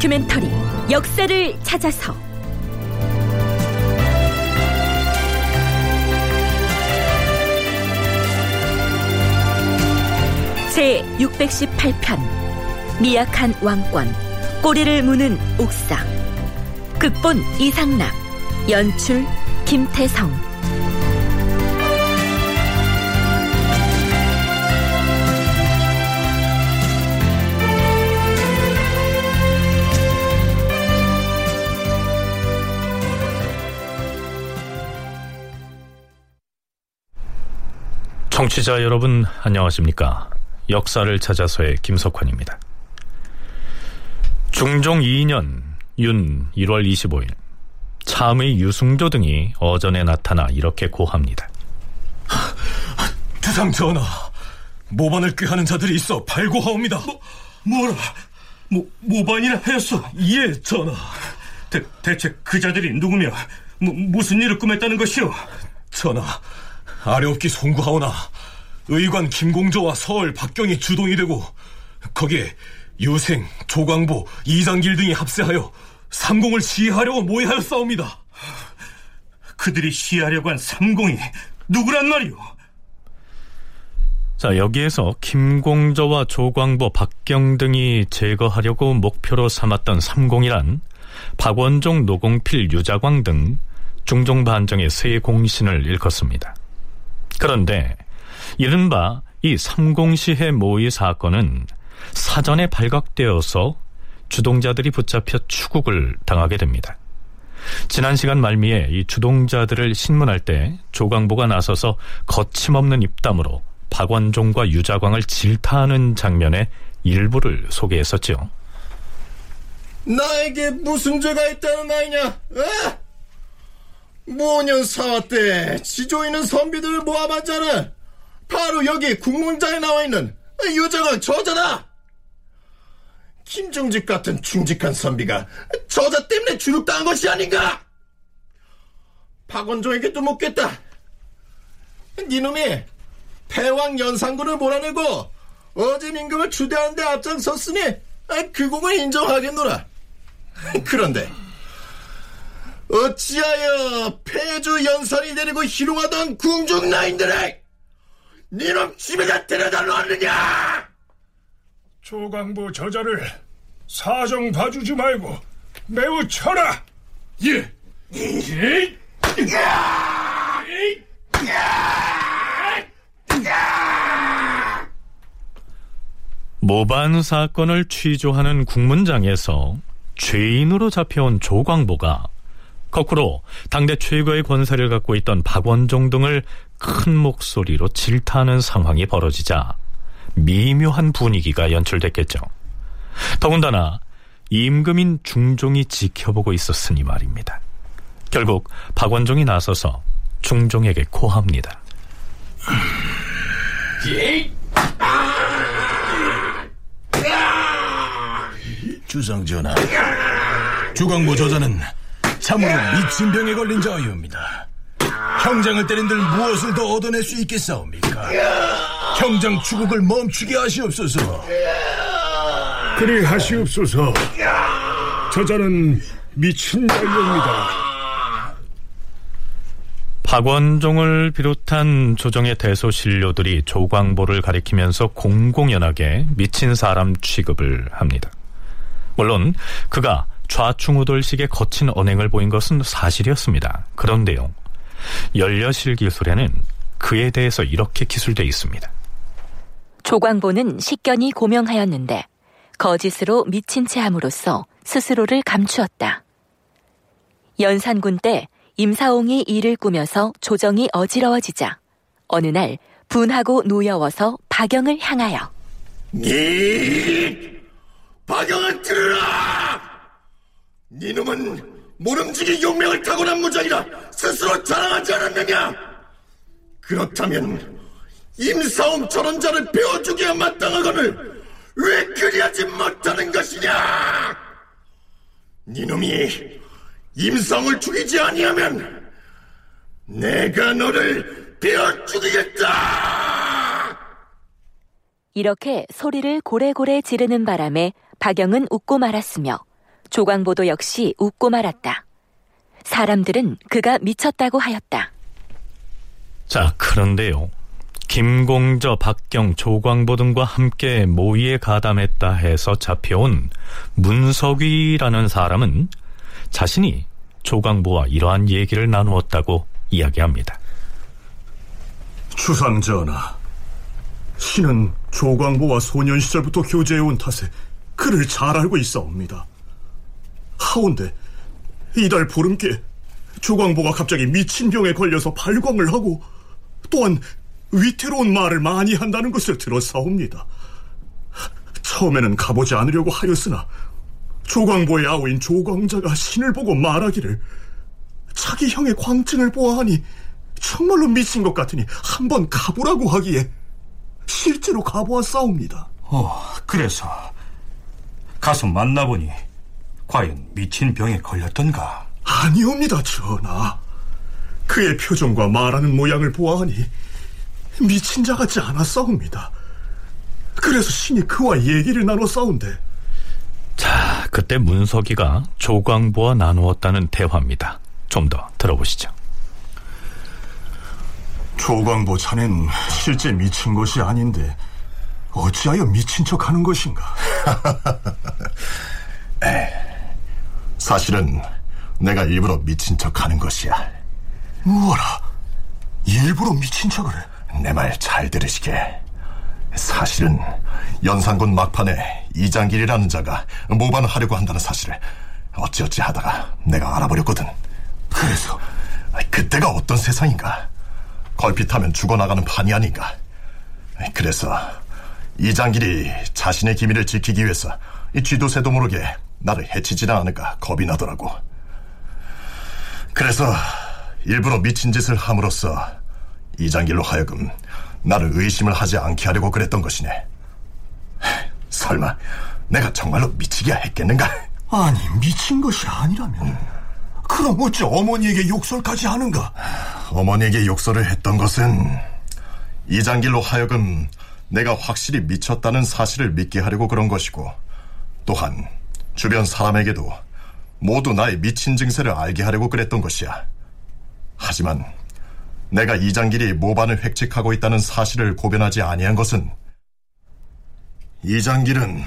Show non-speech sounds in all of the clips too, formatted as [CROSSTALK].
다큐멘터리 역사를 찾아서. 제 618편 미약한 왕권 꼬리를 무는 옥상. 극본 이상락 연출 김태성 청취자 여러분 안녕하십니까 역사를 찾아서의 김석환입니다 중종 2년 윤 1월 25일 참의 유승조 등이 어전에 나타나 이렇게 고합니다 주상 전하, 모반을 꾀하는 자들이 있어 발고하옵니다. 뭐, 뭐라? 모, 모반이라 하였어? 예, 전하. 대, 대체 그 자들이 누구며 무, 무슨 일을 꾸몄다는 것이오? 전하, 아래옵기 송구하오나 의관 김공조와 서울 박경이 주동이 되고 거기에 유생, 조광보, 이장길 등이 합세하여 삼공을 시해하려고 모의하였사옵니다. 그들이 시해하려고 한 삼공이 누구란 말이오? 자 여기에서 김공저와 조광보, 박경 등이 제거하려고 목표로 삼았던 삼공이란 박원종, 노공필, 유자광 등 중종 반정의 세 공신을 일컫습니다. 그런데 이른바 이 삼공시해 모의 사건은 사전에 발각되어서 주동자들이 붙잡혀 추국을 당하게 됩니다. 지난 시간 말미에 이 주동자들을 신문할 때 조광보가 나서서 거침없는 입담으로 박원종과 유자광을 질타하는 장면의 일부를 소개했었죠. 나에게 무슨 죄가 있다는 아이냐? 에? 모년 사화 때 지조이는 선비들을 모아봤자는 바로 여기 국문장에 나와 있는 유자광 저자다. 김정직 같은 충직한 선비가 저자 때문에 주눅당한 것이 아닌가? 박원종에게도 묻겠다. 니놈이 패왕 연산군을 몰아내고 어제 임금을 추대하는 데 앞장섰으니 그 공을 인정하겠노라. [LAUGHS] 그런데 어찌하여 폐주 연산이 내리고 희롱하던 궁중 나인들을 니놈 집에다 데려다 놓았느냐? 조광보 저자를 사정 봐주지 말고 매우 쳐라. 예. 예. 모반 사건을 취조하는 국문장에서 죄인으로 잡혀온 조광보가 거꾸로 당대 최고의 권세를 갖고 있던 박원종 등을 큰 목소리로 질타하는 상황이 벌어지자 미묘한 분위기가 연출됐겠죠. 더군다나 임금인 중종이 지켜보고 있었으니 말입니다. 결국 박원종이 나서서 중종에게 고합니다. 주상 전하, 주광보 저자는 참으로 미친 병에 걸린 자유입니다. 형장을 때린들 무엇을 더 얻어낼 수 있겠사옵니까? 형장 추국을 멈추게 하시옵소서. 그리 하시옵소서. 저자는 미친 자유입니다. 박원종을 비롯한 조정의 대소신료들이 조광보를 가리키면서 공공연하게 미친 사람 취급을 합니다. 물론 그가 좌충우돌식의 거친 언행을 보인 것은 사실이었습니다. 그런데요. 열려실 기술에는 그에 대해서 이렇게 기술되어 있습니다. 조광보는 식견이 고명하였는데 거짓으로 미친 채 함으로써 스스로를 감추었다. 연산군 때 임사옹이 일을 꾸며서 조정이 어지러워지자 어느 날 분하고 노여워서 박영을 향하여 이 박영은 들으라! 니놈은 모름지기 용맹을 타고난 무장이라 스스로 자랑하지 않았느냐? 그렇다면 임사홍 저런 자를 배워주기야 마땅하거늘 왜 그리하지 못하는 것이냐? 니놈이 임사홍을 죽이지 아니하면 내가 너를 베어 죽이겠다! 이렇게 소리를 고래고래 지르는 바람에 박영은 웃고 말았으며 조광보도 역시 웃고 말았다. 사람들은 그가 미쳤다고 하였다. 자, 그런데요. 김공저, 박경, 조광보 등과 함께 모의에 가담했다 해서 잡혀온 문석위라는 사람은 자신이 조광보와 이러한 얘기를 나누었다고 이야기합니다. 주상 전하, 신은 조광보와 소년 시절부터 교제해온 탓에 그를 잘 알고 있사옵니다. 하온데 이달 보름께 조광보가 갑자기 미친 병에 걸려서 발광을 하고 또한 위태로운 말을 많이 한다는 것을 들었사옵니다. 처음에는 가보지 않으려고 하였으나 조광보의 아우인 조광자가 신을 보고 말하기를 자기 형의 광증을 보아하니 정말로 미친 것 같으니 한번 가보라고 하기에 실제로 가보았사옵니다. 어, 그래서 가서 만나보니 과연 미친 병에 걸렸던가? 아니옵니다, 전하. 그의 표정과 말하는 모양을 보아하니 미친 자 같지 않았사옵니다. 그래서 신이 그와 얘기를 나눠 싸운데 자, 그때 문석이가 조광보와 나누었다는 대화입니다. 좀 더 들어보시죠. 조광보 자넨 실제 미친 것이 아닌데 어찌하여 미친 척 하는 것인가? [LAUGHS] 사실은 내가 일부러 미친 척 하는 것이야. 뭐라? 일부러 미친 척을 해? 내 말 잘 들으시게. 사실은 연산군 막판에 이장길이라는 자가 모반을 하려고 한다는 사실을 어찌어찌 하다가 내가 알아버렸거든. 그래서 그때가 어떤 세상인가? 걸핏하면 죽어나가는 판이 아닌가? 그래서 이장길이 자신의 기밀을 지키기 위해서 이 쥐도새도 모르게 나를 해치지는 않을까 겁이 나더라고. 그래서 일부러 미친 짓을 함으로써 이장길로 하여금 나를 의심을 하지 않게 하려고 그랬던 것이네. 설마 내가 정말로 미치기야 했겠는가? 아니 미친 것이 아니라면 그럼 어찌 어머니에게 욕설까지 하는가? 어머니에게 욕설을 했던 것은 이장길로 하여금 내가 확실히 미쳤다는 사실을 믿게 하려고 그런 것이고 또한 주변 사람에게도 모두 나의 미친 증세를 알게 하려고 그랬던 것이야. 하지만 내가 이장길이 모반을 획책하고 있다는 사실을 고변하지 아니한 것은 이장길은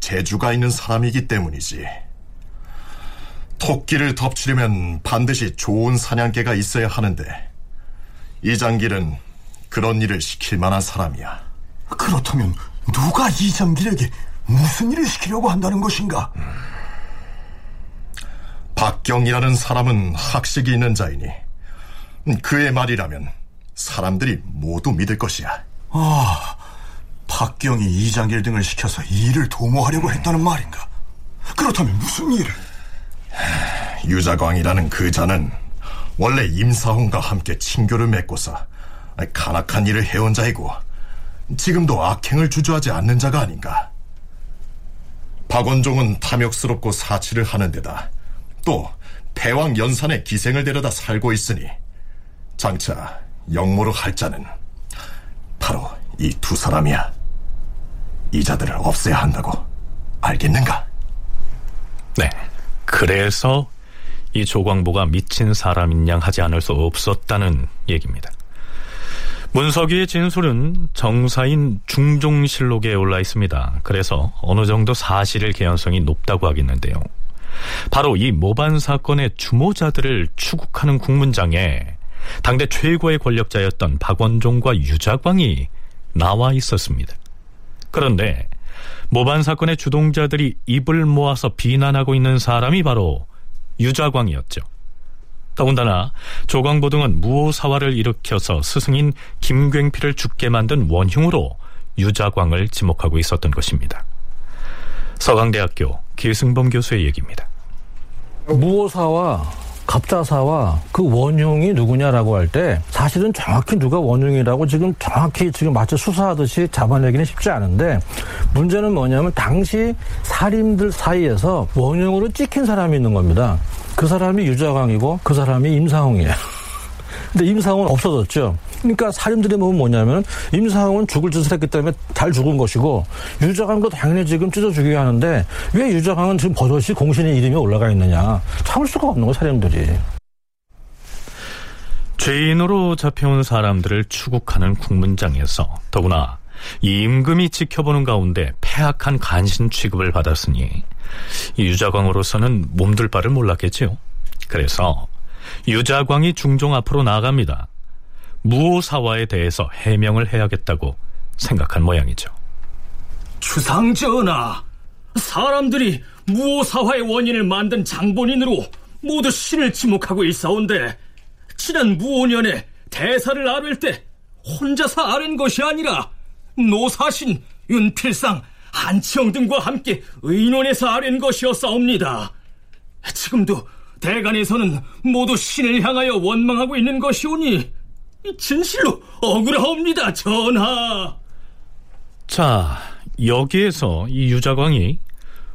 재주가 있는 사람이기 때문이지. 토끼를 덮치려면 반드시 좋은 사냥개가 있어야 하는데 이장길은 그런 일을 시킬 만한 사람이야. 그렇다면 누가 이장길에게 무슨 일을 시키려고 한다는 것인가? 박경이라는 사람은 학식이 있는 자이니 그의 말이라면 사람들이 모두 믿을 것이야. 아, 박경이 이장길 등을 시켜서 이 일을 도모하려고 했다는 말인가? 그렇다면 무슨 일을? 유자광이라는 그 자는 원래 임사홍과 함께 친교를 맺고서 간악한 일을 해온 자이고 지금도 악행을 주저하지 않는 자가 아닌가. 박원종은 탐욕스럽고 사치를 하는 데다 또 패왕 연산에 기생을 데려다 살고 있으니 장차 영모로 할 자는 바로 이 두 사람이야. 이 자들을 없애야 한다고 알겠는가? 네. 그래서 이 조광보가 미친 사람인 양 하지 않을 수 없었다는 얘기입니다. 문석이의 진술은 정사인 중종실록에 올라 있습니다. 그래서 어느 정도 사실일 개연성이 높다고 하겠는데요. 바로 이 모반 사건의 주모자들을 추국하는 국문장에 당대 최고의 권력자였던 박원종과 유자광이 나와 있었습니다. 그런데 모반 사건의 주동자들이 입을 모아서 비난하고 있는 사람이 바로 유자광이었죠. 더군다나 조광보 등은 무오사화를 일으켜서 스승인 김굉필을 죽게 만든 원흉으로 유자광을 지목하고 있었던 것입니다. 서강대학교 기승범 교수의 얘기입니다. 무오사와 갑자사와 그 원흉이 누구냐라고 할 때 사실은 정확히 누가 원흉이라고 지금 정확히 지금 마치 수사하듯이 잡아내기는 쉽지 않은데 문제는 뭐냐면 당시 살인들 사이에서 원흉으로 찍힌 사람이 있는 겁니다. 그 사람이 유자광이고 그 사람이 임상홍이에요. [LAUGHS] 근데 임상홍은 없어졌죠. 그러니까 살인들이 보면 뭐냐면 임상홍은 죽을 짓을 했기 때문에 잘 죽은 것이고 유자광도 당연히 지금 찢어 죽여야 하는데 왜 유자광은 지금 버젓이 공신의 이름이 올라가 있느냐 참을 수가 없는 거 살인들이. 죄인으로 잡혀온 사람들을 추국하는 국문장에서 더구나 임금이 지켜보는 가운데 폐악한 간신 취급을 받았으니 유자광으로서는 몸둘 바를 몰랐겠지요. 그래서 유자광이 중종 앞으로 나아갑니다. 무오사화에 대해서 해명을 해야겠다고 생각한 모양이죠. 주상 전하, 사람들이 무오사화의 원인을 만든 장본인으로 모두 신을 지목하고 있사온데 지난 무오년에 대사를 아뢰 때 혼자서 아랜 것이 아니라 노사신, 윤필상, 한치영 등과 함께 의논해서 아랜 것이었사옵니다. 지금도 대간에서는 모두 신을 향하여 원망하고 있는 것이오니 진실로 억울하옵니다, 전하. 자, 여기에서 이 유자광이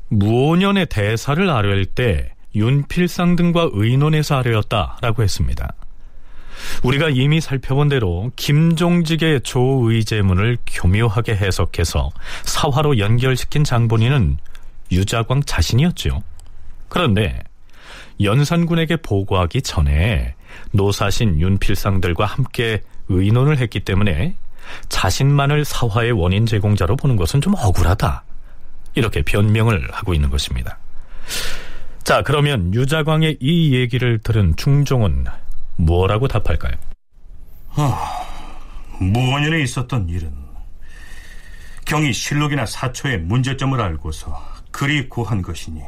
무오년의 대사를 아뢰을 때 윤필상 등과 의논해서 아뢰었다라고 했습니다. 우리가 이미 살펴본 대로 김종직의 조의제문을 교묘하게 해석해서 사화로 연결시킨 장본인은 유자광 자신이었죠. 그런데 연산군에게 보고하기 전에 노사신 윤필상들과 함께 의논을 했기 때문에 자신만을 사화의 원인 제공자로 보는 것은 좀 억울하다. 이렇게 변명을 하고 있는 것입니다. 자, 그러면 유자광의 이 얘기를 들은 중종은 뭐라고 답할까요? 아, 무원년에 있었던 일은 경이 실록이나 사초의 문제점을 알고서 그리 고한 것이니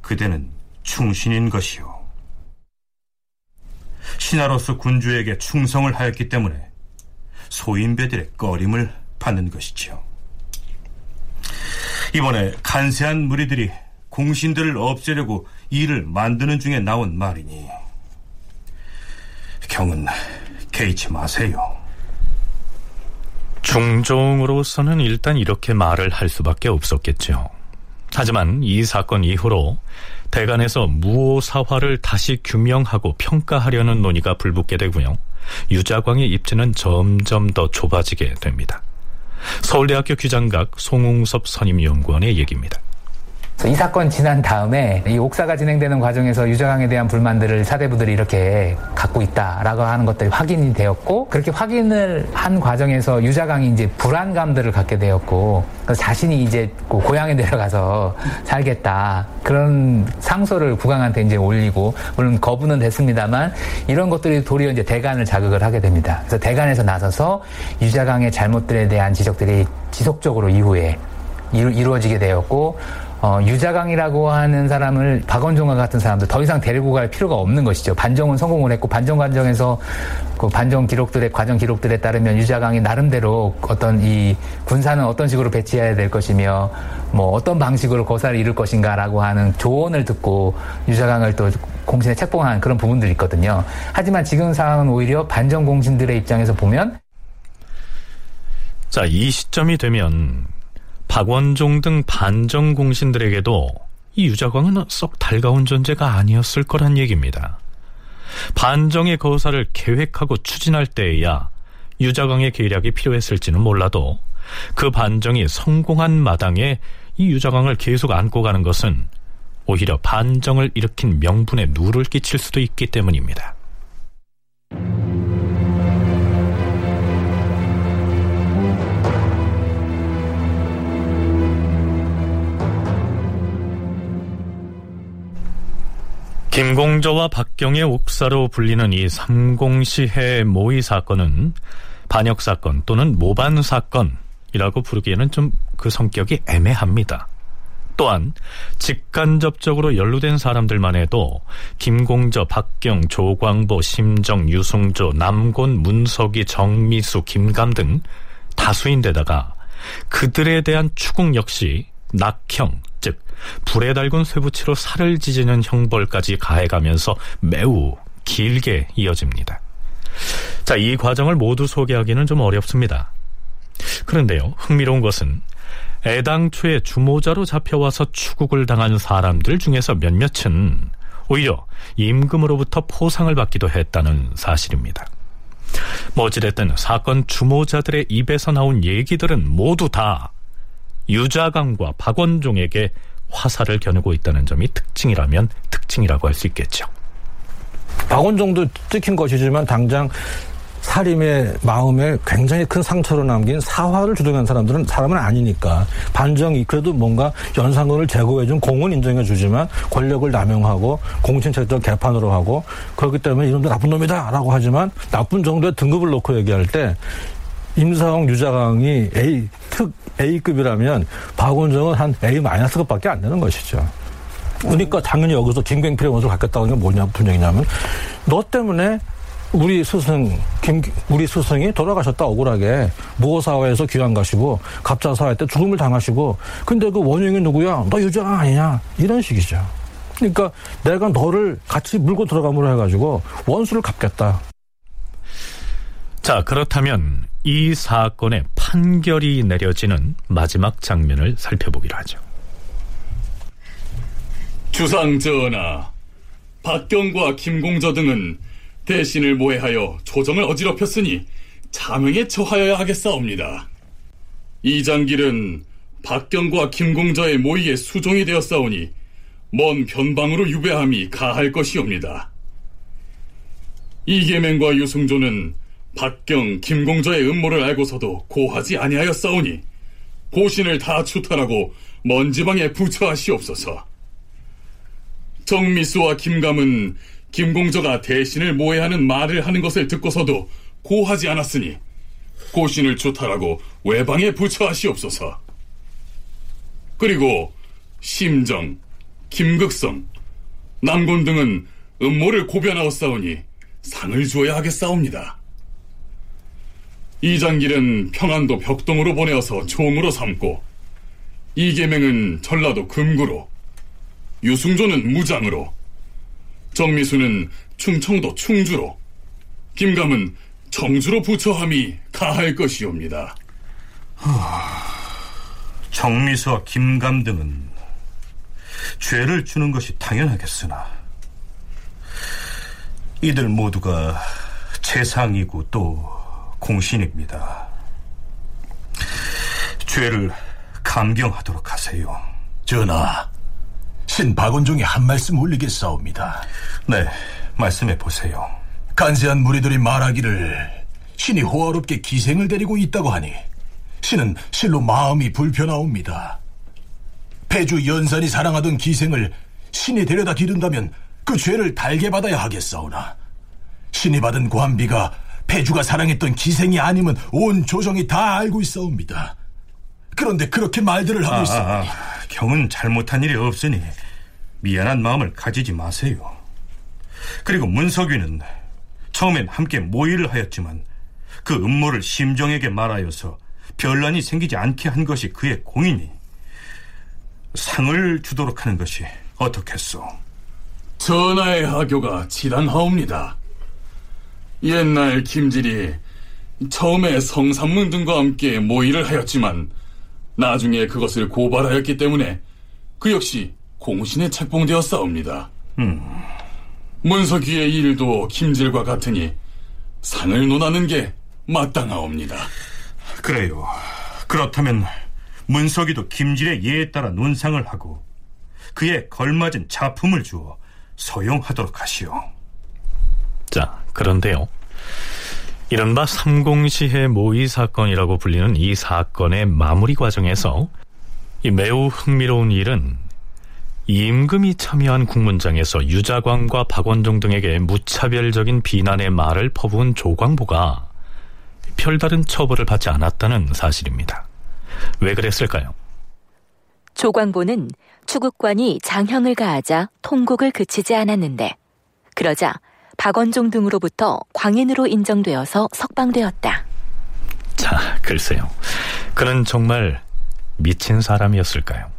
그대는 충신인 것이요. 신하로서 군주에게 충성을 하였기 때문에 소인배들의 꺼림을 받는 것이지요. 이번에 간세한 무리들이 공신들을 없애려고 일을 만드는 중에 나온 말이니 경은 개의치 마세요. 중종으로서는 일단 이렇게 말을 할 수밖에 없었겠죠. 하지만 이 사건 이후로 대간에서 무오사화를 다시 규명하고 평가하려는 논의가 불붙게 되고요. 유자광의 입지는 점점 더 좁아지게 됩니다. 서울대학교 규장각 송웅섭 선임연구원의 얘기입니다. 이 사건 지난 다음에 이 옥사가 진행되는 과정에서 유자강에 대한 불만들을 사대부들이 이렇게 갖고 있다라고 하는 것들이 확인이 되었고 그렇게 확인을 한 과정에서 유자강이 이제 불안감들을 갖게 되었고 자신이 이제 그 고향에 내려가서 살겠다 그런 상소를 국왕한테 이제 올리고 물론 거부는 됐습니다만 이런 것들이 도리어 이제 대간을 자극을 하게 됩니다. 그래서 대간에서 나서서 유자강의 잘못들에 대한 지적들이 지속적으로 이후에 이루어지게 되었고 어, 유자강이라고 하는 사람을 박원종과 같은 사람들 더 이상 데리고 갈 필요가 없는 것이죠. 반정은 성공을 했고 반정 과정에서 그 반정 기록들의 과정 기록들에 따르면 유자강이 나름대로 어떤 이 군사는 어떤 식으로 배치해야 될 것이며 뭐 어떤 방식으로 거사를 이룰 것인가라고 하는 조언을 듣고 유자강을 또 공신에 책봉한 그런 부분들이 있거든요. 하지만 지금 상황은 오히려 반정 공신들의 입장에서 보면 자, 이 시점이 되면 박원종 등 반정 공신들에게도 이 유자광은 썩 달가운 존재가 아니었을 거란 얘기입니다. 반정의 거사를 계획하고 추진할 때에야 유자광의 계략이 필요했을지는 몰라도 그 반정이 성공한 마당에 이 유자광을 계속 안고 가는 것은 오히려 반정을 일으킨 명분에 누를 끼칠 수도 있기 때문입니다. 김공저와 박경의 옥사로 불리는 이 삼공시해 모의 사건은 반역 사건 또는 모반 사건이라고 부르기에는 좀 그 성격이 애매합니다. 또한 직간접적으로 연루된 사람들만 해도 김공저, 박경, 조광보, 심정, 유승조, 남곤, 문석이, 정미수, 김감 등 다수인데다가 그들에 대한 추궁 역시 낙형, 즉 불에 달군 쇠붙이로 살을 찢는 형벌까지 가해가면서 매우 길게 이어집니다. 자, 이 과정을 모두 소개하기는 좀 어렵습니다. 그런데요, 흥미로운 것은 애당초에 주모자로 잡혀와서 추국을 당한 사람들 중에서 몇몇은 오히려 임금으로부터 포상을 받기도 했다는 사실입니다. 뭐 어찌됐든 사건 주모자들의 입에서 나온 얘기들은 모두 다 유자강과 박원종에게 화살을 겨누고 있다는 점이 특징이라면 특징이라고 할 수 있겠죠. 박원종도 찍힌 것이지만 당장 살림의 마음에 굉장히 큰 상처로 남긴 사화를 주동한 사람들은 사람은 아니니까 반정이 그래도 뭔가 연산군을 제거해준 공은 인정해주지만 권력을 남용하고 공신책적 개판으로 하고 그렇기 때문에 이놈도 나쁜 놈이다라고 하지만 나쁜 정도의 등급을 놓고 얘기할 때 임사홍, 유자강이 A 특 A급이라면 박원정은 한 A 마이너스급밖에 안 되는 것이죠. 그러니까 당연히 여기서 김경필의 원수를 갖겠다는 게 뭐냐 분명이냐면 너 때문에 우리 스승 김 우리 스승이 돌아가셨다 억울하게 무호사화에서 귀환 가시고 갑자사화 때 죽음을 당하시고 근데 그 원흉이 누구야 너 유자강 아니냐 이런 식이죠. 그러니까 내가 너를 같이 물고 들어감으로 해가지고 원수를 갚겠다. 자 그렇다면 이 사건의 판결이 내려지는 마지막 장면을 살펴보기로 하죠. 주상 전하, 박경과 김공저 등은 대신을 모해하여 조정을 어지럽혔으니 자명에 처하여야 하겠사옵니다. 이장길은 박경과 김공저의 모의에 수종이 되었사오니 먼 변방으로 유배함이 가할 것이옵니다. 이계맹과 유승조는 박경, 김공저의 음모를 알고서도 고하지 아니하였사오니 고신을 다 추탈하고 먼 지방에 부처하시옵소서. 정미수와 김감은 김공저가 대신을 모해하는 말을 하는 것을 듣고서도 고하지 않았으니 고신을 추탈하고 외방에 부처하시옵소서. 그리고 심정, 김극성, 남곤 등은 음모를 고변하였사오니 상을 주어야 하겠사옵니다. 이장길은 평안도 벽동으로 보내어서 종으로 삼고 이계맹은 전라도 금구로 유승조는 무장으로 정미수는 충청도 충주로 김감은 정주로 부처함이 가할 것이옵니다. 정미수와 김감 등은 죄를 주는 것이 당연하겠으나 이들 모두가 재상이고 또 공신입니다. 죄를 감경하도록 하세요. 전하, 신 박원종이 한 말씀 올리겠사옵니다. 네, 말씀해 보세요. 간세한 무리들이 말하기를 신이 호화롭게 기생을 데리고 있다고 하니 신은 실로 마음이 불편하옵니다. 폐주 연산이 사랑하던 기생을 신이 데려다 기른다면 그 죄를 달게 받아야 하겠사오나 신이 받은 고한비가 폐주가 사랑했던 기생이 아니면 온 조정이 다 알고 있사옵니다. 그런데 그렇게 말들을 하고 아, 있어. 아, 아, 경은 잘못한 일이 없으니 미안한 마음을 가지지 마세요. 그리고 문석위는 처음엔 함께 모의를 하였지만 그 음모를 심정에게 말하여서 별난이 생기지 않게 한 것이 그의 공이니 상을 주도록 하는 것이 어떻겠소? 전하의 하교가 지당하옵니다. 옛날 김질이 처음에 성삼문 등과 함께 모의를 하였지만 나중에 그것을 고발하였기 때문에 그 역시 공신에 책봉되었사옵니다. 음. 문석위의 일도 김질과 같으니 상을 논하는 게 마땅하옵니다. 그래요. 그렇다면 문석이도 김질의 예에 따라 논상을 하고 그에 걸맞은 자품을 주어 소용하도록 하시오. 자, 그런데요. 이른바 삼공시해 모의 사건이라고 불리는 이 사건의 마무리 과정에서 이 매우 흥미로운 일은 임금이 참여한 국문장에서 유자광과 박원종 등에게 무차별적인 비난의 말을 퍼부은 조광보가 별다른 처벌을 받지 않았다는 사실입니다. 왜 그랬을까요? 조광보는 추국관이 장형을 가하자 통곡을 그치지 않았는데 그러자 박원종 등으로부터 광인으로 인정되어서 석방되었다. 자, 글쎄요. 그는 정말 미친 사람이었을까요?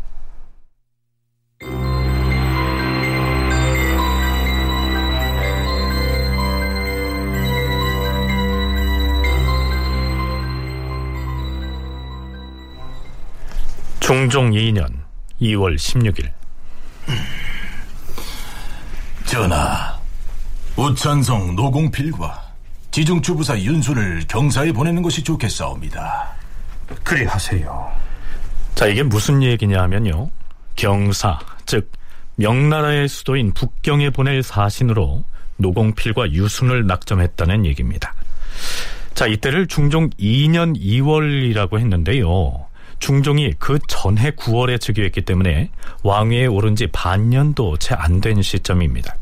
종종 2년 2월 16일 전하 우찬성 노공필과 지중추부사 윤순을 경사에 보내는 것이 좋겠사옵니다. 그리 하세요. 자, 이게 무슨 얘기냐 하면요. 경사, 즉 명나라의 수도인 북경에 보낼 사신으로 노공필과 유순을 낙점했다는 얘기입니다. 자, 이때를 중종 2년 2월이라고 했는데요. 중종이 그 전해 9월에 즉위했기 때문에 왕위에 오른 지 반년도 채 안 된 시점입니다.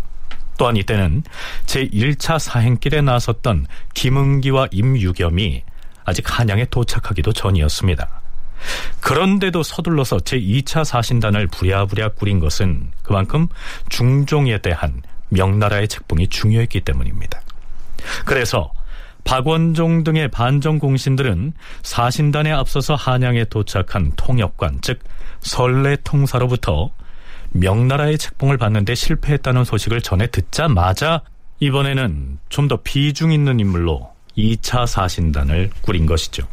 또한 이때는 제1차 사행길에 나섰던 김응기와 임유겸이 아직 한양에 도착하기도 전이었습니다. 그런데도 서둘러서 제2차 사신단을 부랴부랴 꾸린 것은 그만큼 중종에 대한 명나라의 책봉이 중요했기 때문입니다. 그래서 박원종 등의 반정 공신들은 사신단에 앞서서 한양에 도착한 통역관, 즉 설레 통사로부터 명나라의 책봉을 받는데 실패했다는 소식을 전해 듣자마자 이번에는 좀 더 비중 있는 인물로 2차 사신단을 꾸린 것이죠.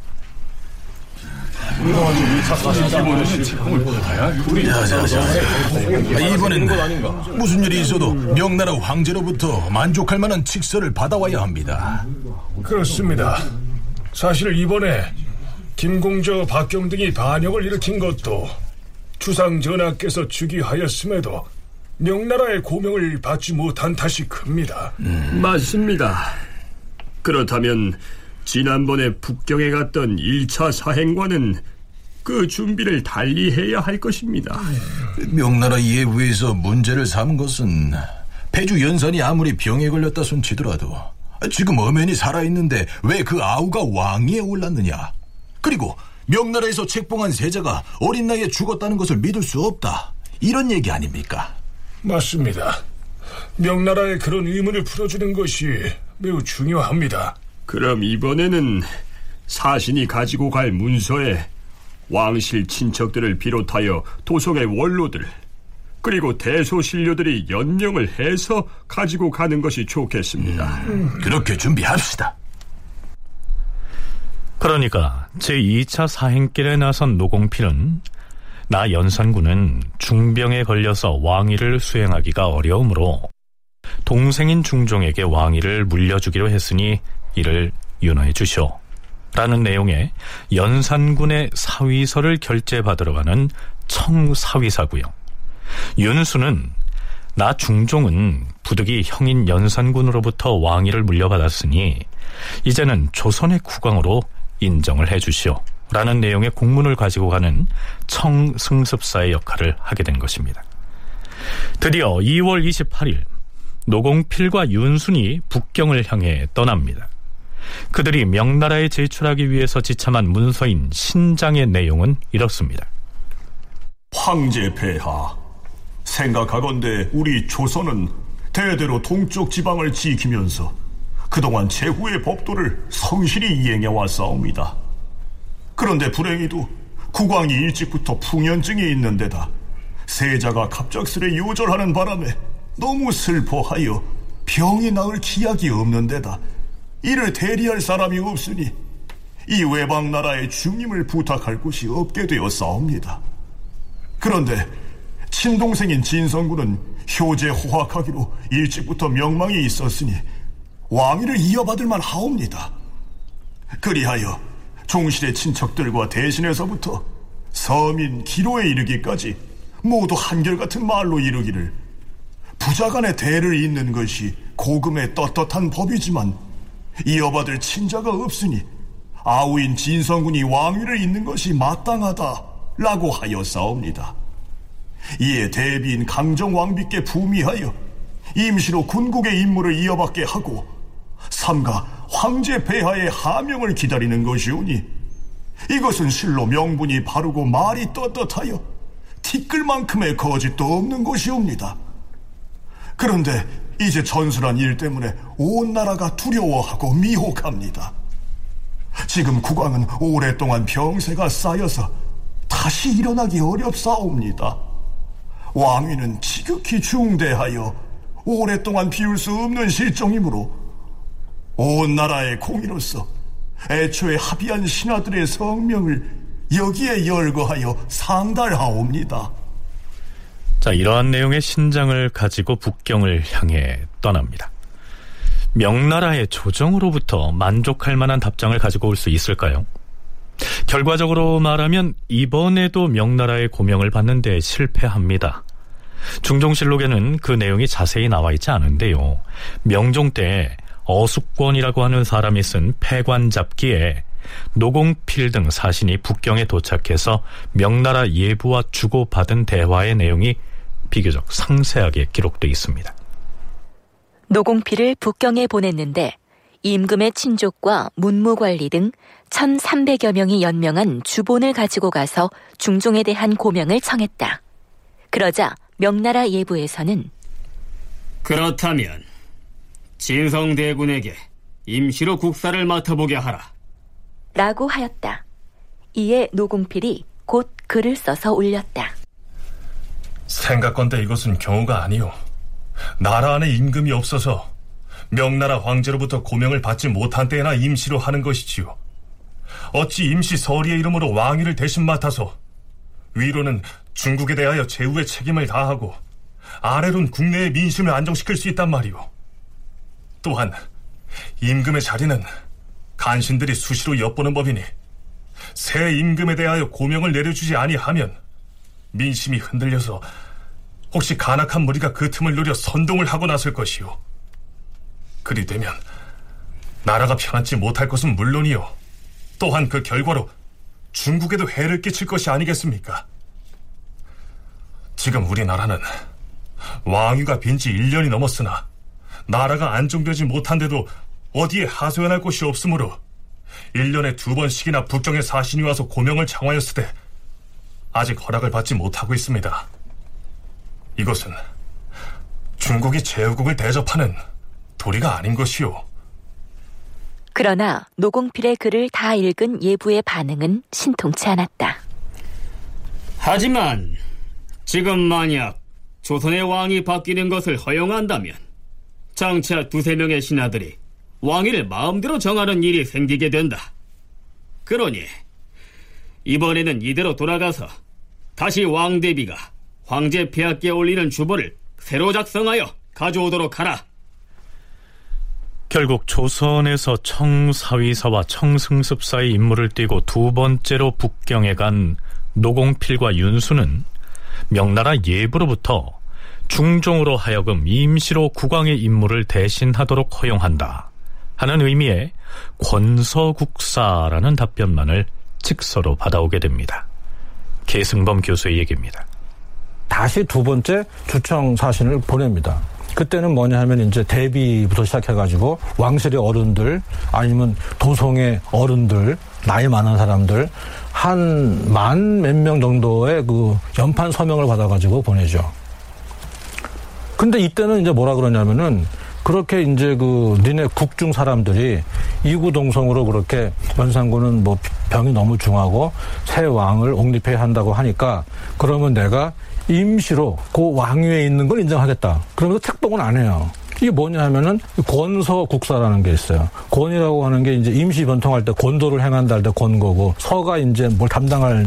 이번엔 무슨 일이 있어도 명나라 황제로부터 만족할 만한 칙서를 받아와야 합니다. 그렇습니다. 사실 이번에 김공저, 박경 등이 반역을 일으킨 것도 주상 전하께서 즉위하였음에도 명나라의 고명을 받지 못한 탓이 큽니다. 맞습니다. 그렇다면 지난번에 북경에 갔던 1차 사행과는 그 준비를 달리 해야 할 것입니다. 명나라 예부에서 문제를 삼은 것은 패주 연산이 아무리 병에 걸렸다 손치더라도 지금 엄연히 살아있는데 왜 그 아우가 왕위에 올랐느냐? 그리고 명나라에서 책봉한 세자가 어린 나이에 죽었다는 것을 믿을 수 없다. 이런 얘기 아닙니까? 맞습니다. 명나라의 그런 의문을 풀어주는 것이 매우 중요합니다. 그럼 이번에는 사신이 가지고 갈 문서에 왕실 친척들을 비롯하여 도성의 원로들 그리고 대소신료들이 연명을 해서 가지고 가는 것이 좋겠습니다. 그렇게 준비합시다. 그러니까 제2차 사행길에 나선 노공필은 나 연산군은 중병에 걸려서 왕위를 수행하기가 어려우므로 동생인 중종에게 왕위를 물려주기로 했으니 이를 윤호해 주시오. 라는 내용의 연산군의 사위서를 결제받으러 가는 청사위사고요. 윤수는 나 중종은 부득이 형인 연산군으로부터 왕위를 물려받았으니 이제는 조선의 국왕으로 인정을 해주시오. 라는 내용의 공문을 가지고 가는 청승습사의 역할을 하게 된 것입니다. 드디어 2월 28일 노공필과 윤순이 북경을 향해 떠납니다. 그들이 명나라에 제출하기 위해서 지참한 문서인 신장의 내용은 이렇습니다. 황제 폐하, 생각하건대 우리 조선은 대대로 동쪽 지방을 지키면서 그동안 제후의 법도를 성실히 이행해 왔사옵니다. 그런데 불행히도 국왕이 일찍부터 풍연증이 있는 데다 세자가 갑작스레 요절하는 바람에 너무 슬퍼하여 병이 나을 기약이 없는 데다 이를 대리할 사람이 없으니 이 외방 나라의 중임을 부탁할 곳이 없게 되었사옵니다. 그런데 친동생인 진성군은 효제 호학하기로 일찍부터 명망이 있었으니 왕위를 이어받을 만하옵니다. 그리하여 종실의 친척들과 대신에서부터 서민 기로에 이르기까지 모두 한결같은 말로 이르기를 부자 간의 대를 잇는 것이 고금의 떳떳한 법이지만 이어받을 친자가 없으니 아우인 진성군이 왕위를 잇는 것이 마땅하다라고 하였사옵니다. 이에 대비인 강정 왕비께 부미하여 임시로 군국의 임무를 이어받게 하고 삼가 황제 폐하의 하명을 기다리는 것이오니 이것은 실로 명분이 바르고 말이 떳떳하여 티끌만큼의 거짓도 없는 것이옵니다. 그런데 이제 전술한 일 때문에 온 나라가 두려워하고 미혹합니다. 지금 국왕은 오랫동안 병세가 쌓여서 다시 일어나기 어렵사옵니다. 왕위는 지극히 중대하여 오랫동안 비울 수 없는 실정이므로 온 나라의 공의로서 애초에 합의한 신하들의 성명을 여기에 열거하여 상달하옵니다. 자, 이러한 내용의 신장을 가지고 북경을 향해 떠납니다. 명나라의 조정으로부터 만족할 만한 답장을 가지고 올 수 있을까요? 결과적으로 말하면 이번에도 명나라의 고명을 받는데 실패합니다. 중종실록에는 그 내용이 자세히 나와 있지 않은데요. 명종 때 어숙권이라고 하는 사람이 쓴 패관 잡기에 노공필 등 사신이 북경에 도착해서 명나라 예부와 주고받은 대화의 내용이 비교적 상세하게 기록돼 있습니다. 노공필을 북경에 보냈는데 임금의 친족과 문무관리 등 1300여 명이 연명한 주본을 가지고 가서 중종에 대한 고명을 청했다. 그러자 명나라 예부에서는 그렇다면 진성대군에게 임시로 국사를 맡아보게 하라. 라고 하였다. 이에 노공필이 곧 글을 써서 올렸다. 생각건대 이것은 경우가 아니오. 나라 안에 임금이 없어서 명나라 황제로부터 고명을 받지 못한 때에나 임시로 하는 것이지요. 어찌 임시 서리의 이름으로 왕위를 대신 맡아서 위로는 중국에 대하여 제후의 책임을 다하고 아래로는 국내의 민심을 안정시킬 수 있단 말이오. 또한 임금의 자리는 간신들이 수시로 엿보는 법이니 새 임금에 대하여 고명을 내려주지 아니하면 민심이 흔들려서 혹시 간악한 무리가 그 틈을 노려 선동을 하고 났을 것이오. 그리 되면 나라가 편안치 못할 것은 물론이요. 또한 그 결과로 중국에도 해를 끼칠 것이 아니겠습니까? 지금 우리나라는 왕위가 빈 지 1년이 넘었으나 나라가 안정되지 못한데도 어디에 하소연할 곳이 없으므로 1년에 두 번씩이나 북경에 사신이 와서 고명을 청하였을 때 아직 허락을 받지 못하고 있습니다. 이것은 중국이 제후국을 대접하는 도리가 아닌 것이오. 그러나 노공필의 글을 다 읽은 예부의 반응은 신통치 않았다. 하지만 지금 만약 조선의 왕이 바뀌는 것을 허용한다면 장차 두세 명의 신하들이 왕위를 마음대로 정하는 일이 생기게 된다. 그러니 이번에는 이대로 돌아가서 다시 왕대비가 황제 폐하께 올리는 주보를 새로 작성하여 가져오도록 하라. 결국 조선에서 청사위사와 청승습사의 임무를 띠고 두 번째로 북경에 간 노공필과 윤수는 명나라 예부로부터 중종으로 하여금 임시로 국왕의 임무를 대신하도록 허용한다 하는 의미의 권서국사라는 답변만을 직서로 받아오게 됩니다. 계승범 교수의 얘기입니다. 다시 두 번째 주청 사신을 보냅니다. 그때는 뭐냐 하면 이제 대비부터 시작해가지고 왕실의 어른들 아니면 도성의 어른들 나이 많은 사람들 한 만 몇 명 정도의 그 연판 서명을 받아가지고 보내죠. 근데 이때는 이제 뭐라 그러냐면은 그렇게 이제 그 니네 국중 사람들이 이구동성으로 그렇게 연산군은 뭐 병이 너무 중하고 새 왕을 옹립해야 한다고 하니까 그러면 내가 임시로 그 왕위에 있는 걸 인정하겠다. 그러면서 책봉은 안 해요. 이게 뭐냐 하면은 권서 국사라는 게 있어요. 권이라고 하는 게 이제 임시 변통할 때 권도를 행한다 할 때 권거고 서가 이제 뭘 담당할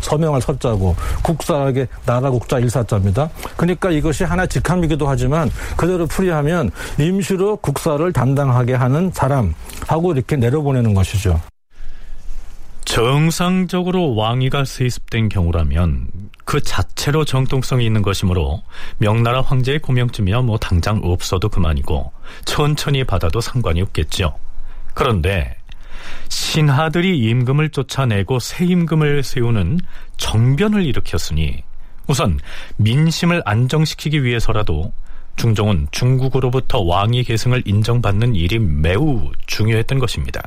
서명할 서자고 국사하게 나라 국자 일사자입니다. 그러니까 이것이 하나 직함이기도 하지만 그대로 풀이하면 임시로 국사를 담당하게 하는 사람하고 이렇게 내려보내는 것이죠. 정상적으로 왕위가 세습된 경우라면 그 자체로 정통성이 있는 것이므로 명나라 황제의 고명쯤이야 뭐 당장 없어도 그만이고 천천히 받아도 상관이 없겠죠. 그런데 신하들이 임금을 쫓아내고 새 임금을 세우는 정변을 일으켰으니 우선 민심을 안정시키기 위해서라도 중종은 중국으로부터 왕위 계승을 인정받는 일이 매우 중요했던 것입니다.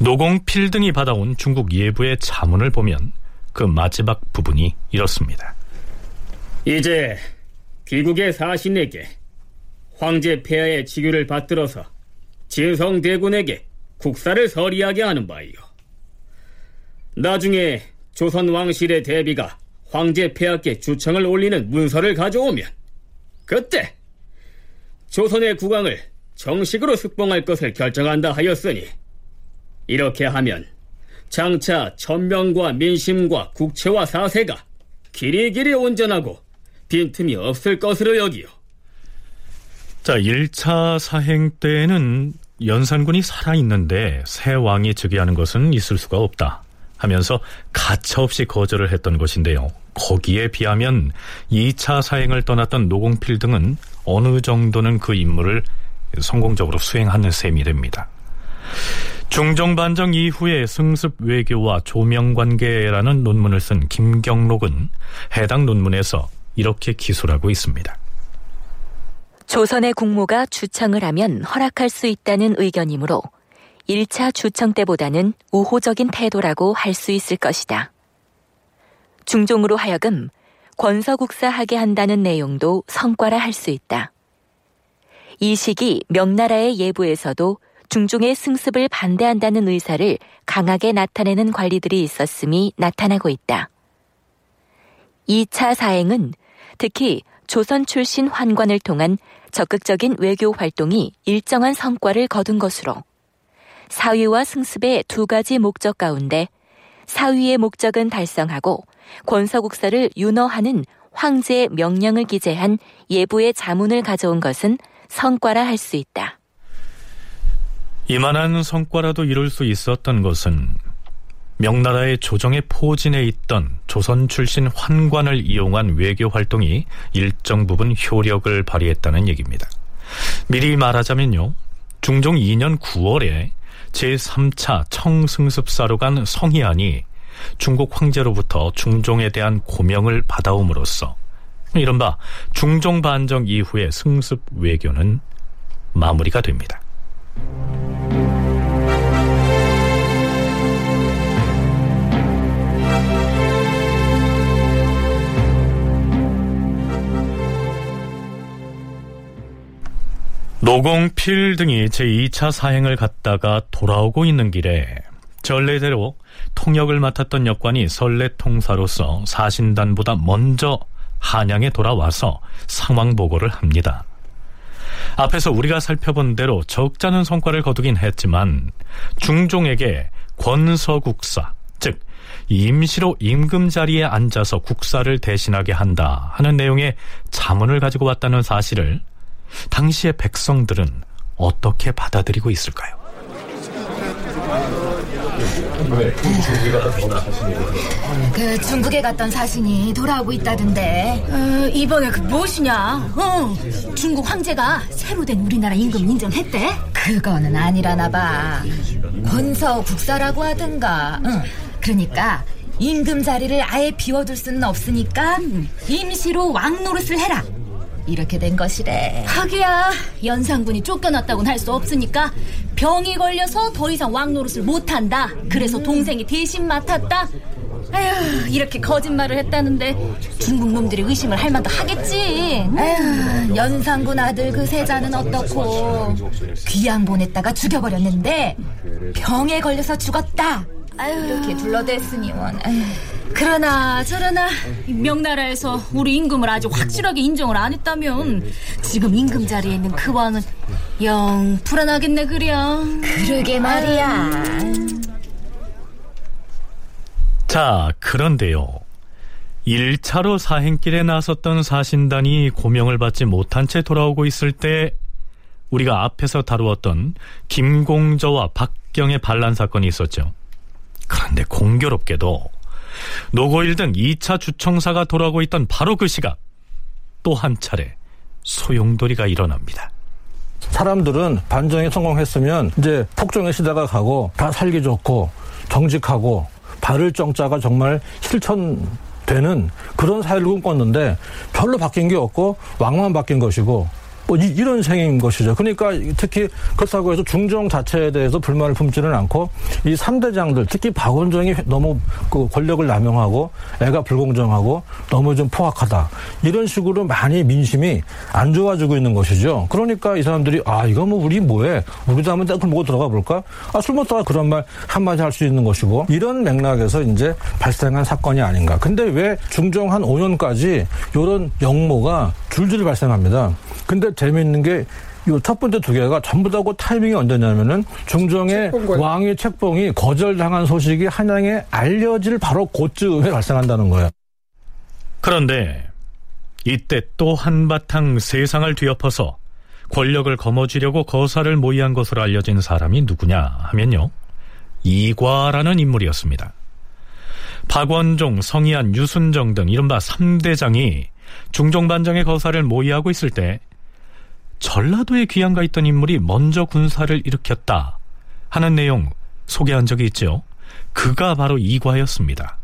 노공필 등이 받아온 중국 예부의 자문을 보면 그 마지막 부분이 이렇습니다. 이제 귀국의 사신에게 황제 폐하의 직유를 받들어서 진성 대군에게 국사를 서리하게 하는 바이요. 나중에 조선 왕실의 대비가 황제 폐하께 주청을 올리는 문서를 가져오면 그때 조선의 국왕을 정식으로 숙봉할 것을 결정한다 하였으니 이렇게 하면 장차 천명과 민심과 국채와 사세가 길이길이 온전하고 빈틈이 없을 것으로 여기요. 자, 1차 사행 때에는 연산군이 살아있는데 새 왕이 즉위하는 것은 있을 수가 없다 하면서 가차없이 거절을 했던 것인데요. 거기에 비하면 2차 사행을 떠났던 노공필 등은 어느 정도는 그 임무를 성공적으로 수행하는 셈이 됩니다. 중종반정 이후에 승습 외교와 조명관계라는 논문을 쓴 김경록은 해당 논문에서 이렇게 기술하고 있습니다. 조선의 국모가 주청을 하면 허락할 수 있다는 의견이므로 1차 주청 때보다는 우호적인 태도라고 할 수 있을 것이다. 중종으로 하여금 권서국사하게 한다는 내용도 성과라 할 수 있다. 이 시기 명나라의 예부에서도 중종의 승습을 반대한다는 의사를 강하게 나타내는 관리들이 있었음이 나타나고 있다. 2차 사행은 특히 조선 출신 환관을 통한 적극적인 외교 활동이 일정한 성과를 거둔 것으로 사위와 승습의 두 가지 목적 가운데 사위의 목적은 달성하고 권서국사를 윤허하는 황제의 명령을 기재한 예부의 자문을 가져온 것은 성과라 할 수 있다. 이만한 성과라도 이룰 수 있었던 것은 명나라의 조정의 포진에 있던 조선 출신 환관을 이용한 외교 활동이 일정 부분 효력을 발휘했다는 얘기입니다. 미리 말하자면요. 중종 2년 9월에 제3차 청승습사로 간 성희안이 중국 황제로부터 중종에 대한 고명을 받아옴으로써 이른바 중종 반정 이후의 승습 외교는 마무리가 됩니다. 노공필 등이 제2차 사행을 갔다가 돌아오고 있는 길에 전례대로 통역을 맡았던 역관이 설례통사로서 사신단보다 먼저 한양에 돌아와서 상황 보고를 합니다. 앞에서 우리가 살펴본 대로 적잖은 성과를 거두긴 했지만 중종에게 권서국사, 즉 임시로 임금 자리에 앉아서 국사를 대신하게 한다 하는 내용의 자문을 가지고 왔다는 사실을 당시의 백성들은 어떻게 받아들이고 있을까요? 그 중국에 갔던 사신이 돌아오고 있다던데. 어, 이번에 그 무엇이냐? 어, 중국 황제가 새로 된 우리나라 임금 인정했대? 그거는 아니라나 봐. 권서 국사라고 하든가. 응. 그러니까 임금 자리를 아예 비워둘 수는 없으니까 임시로 왕 노릇을 해라. 이렇게 된 것이래. 하기야 연산군이 쫓겨났다고는 할 수 없으니까 병이 걸려서 더 이상 왕 노릇을 못한다. 그래서 동생이 대신 맡았다. 에휴 이렇게 거짓말을 했다는데 중국 놈들이 의심을 할 만도 하겠지. 에휴, 연산군 아들 그 세자는 어떻고 귀양 보냈다가 죽여버렸는데 병에 걸려서 죽었다. 이렇게 둘러댔으니 원. 에휴. 그러나 저러나 명나라에서 우리 임금을 아주 확실하게 인정을 안 했다면 지금 임금 자리에 있는 그 왕은 영 불안하겠네 그려. 그러게 말이야. 자, 그런데요. 1차로 사행길에 나섰던 사신단이 고명을 받지 못한 채 돌아오고 있을 때 우리가 앞에서 다루었던 김공저와 박경의 반란 사건이 있었죠. 그런데 공교롭게도 노고일 등 2차 주청사가 돌아오고 있던 바로 그 시각 또 한 차례 소용돌이가 일어납니다. 사람들은 반정에 성공했으면 이제 폭정의 시대가 가고 다 살기 좋고 정직하고 바를 정자가 정말 실천되는 그런 사회를 꿈꿨는데 별로 바뀐 게 없고 왕만 바뀐 것이고 뭐 이, 런 생인 것이죠. 그러니까 특히 그렇다고 해서 중종 자체에 대해서 불만을 품지는 않고 이 3대장들 특히 박원종이 너무 그 권력을 남용하고 애가 불공정하고 너무 좀 포악하다. 이런 식으로 많이 민심이 안 좋아지고 있는 것이죠. 그러니까 이 사람들이 아 이거 뭐 우리 뭐해? 우리도 한번 땡을 먹고 들어가 볼까? 아 술 먹다가 그런 말 한마디 할 수 있는 것이고 이런 맥락에서 이제 발생한 사건이 아닌가. 근데 왜 중종 한 5년까지 이런 영모가 줄줄이 발생합니다. 근데 재미있는 게요첫 번째 두 개가 전부 다그 타이밍이 언제냐면은 중종의 왕의 책봉이 거절당한 소식이 한양에 알려질 바로 그쯤에 발생한다는 거예요. 그런데 이때 또 한바탕 세상을 뒤엎어서 권력을 거머쥐려고 거사를 모의한 것으로 알려진 사람이 누구냐 하면요. 이과라는 인물이었습니다. 박원종, 성희안, 유순정 등 이른바 3대장이 중종반정의 거사를 모의하고 있을 때 전라도에 귀양 가 있던 인물이 먼저 군사를 일으켰다 하는 내용 소개한 적이 있죠. 그가 바로 이과였습니다.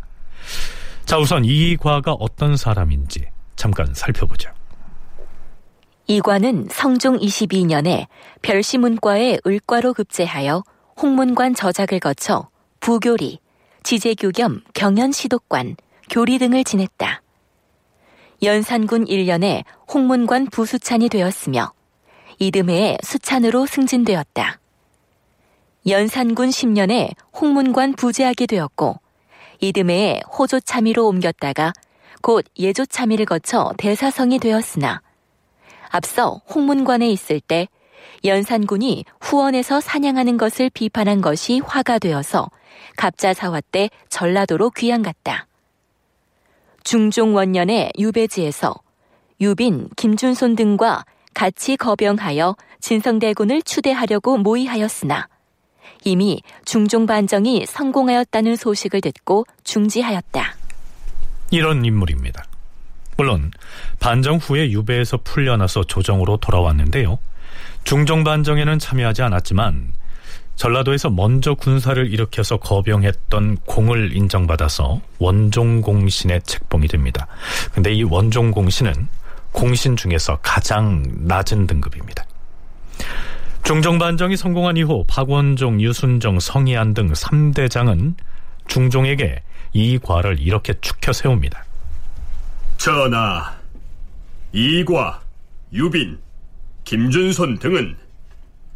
자, 우선 이과가 어떤 사람인지 잠깐 살펴보죠. 이과는 성종 22년에 별시문과에 을과로 급제하여 홍문관 저작을 거쳐 부교리, 지제교 겸 경연시독관, 교리 등을 지냈다. 연산군 1년에 홍문관 부수찬이 되었으며 이듬해에 수찬으로 승진되었다. 연산군 10년에 홍문관 부제하게 되었고 이듬해에 호조 참의로 옮겼다가 곧 예조 참의를 거쳐 대사성이 되었으나 앞서 홍문관에 있을 때 연산군이 후원에서 사냥하는 것을 비판한 것이 화가 되어서 갑자사화 때 전라도로 귀양갔다. 중종 원년에 유배지에서 유빈, 김준손 등과 같이 거병하여 진성대군을 추대하려고 모의하였으나 이미 중종 반정이 성공하였다는 소식을 듣고 중지하였다. 이런 인물입니다. 물론 반정 후에 유배에서 풀려나서 조정으로 돌아왔는데요. 중종 반정에는 참여하지 않았지만 전라도에서 먼저 군사를 일으켜서 거병했던 공을 인정받아서 원종공신의 책봉이 됩니다. 근데 이 원종공신은 공신 중에서 가장 낮은 등급입니다. 중종 반정이 성공한 이후 박원종, 유순정, 성희안 등 3대장은 중종에게 이 과를 이렇게 축혀 세웁니다. 전하, 이과, 유빈, 김준손 등은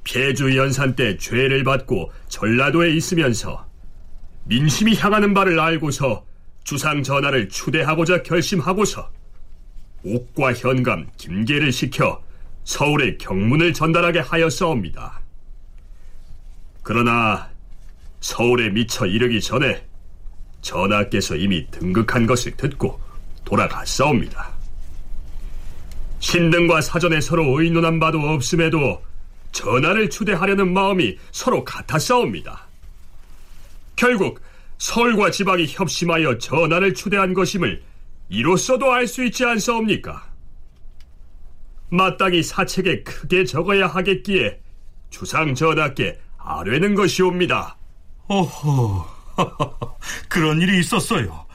폐주 연산 때 죄를 받고 전라도에 있으면서 민심이 향하는 바를 알고서 주상 전하를 추대하고자 결심하고서 옥과 현감 김계를 시켜 서울에 경문을 전달하게 하였사옵니다. 그러나 서울에 미쳐 이르기 전에 전하께서 이미 등극한 것을 듣고 돌아갔사옵니다. 신등과 사전에 서로 의논한 바도 없음에도 전하를 추대하려는 마음이 서로 같았사옵니다. 결국 서울과 지방이 협심하여 전하를 추대한 것임을 이로써도 알 수 있지 않사옵니까? 마땅히 사책에 크게 적어야 하겠기에 주상 전하께 아뢰는 것이옵니다. 어허, [LAUGHS] 그런 일이 있었어요.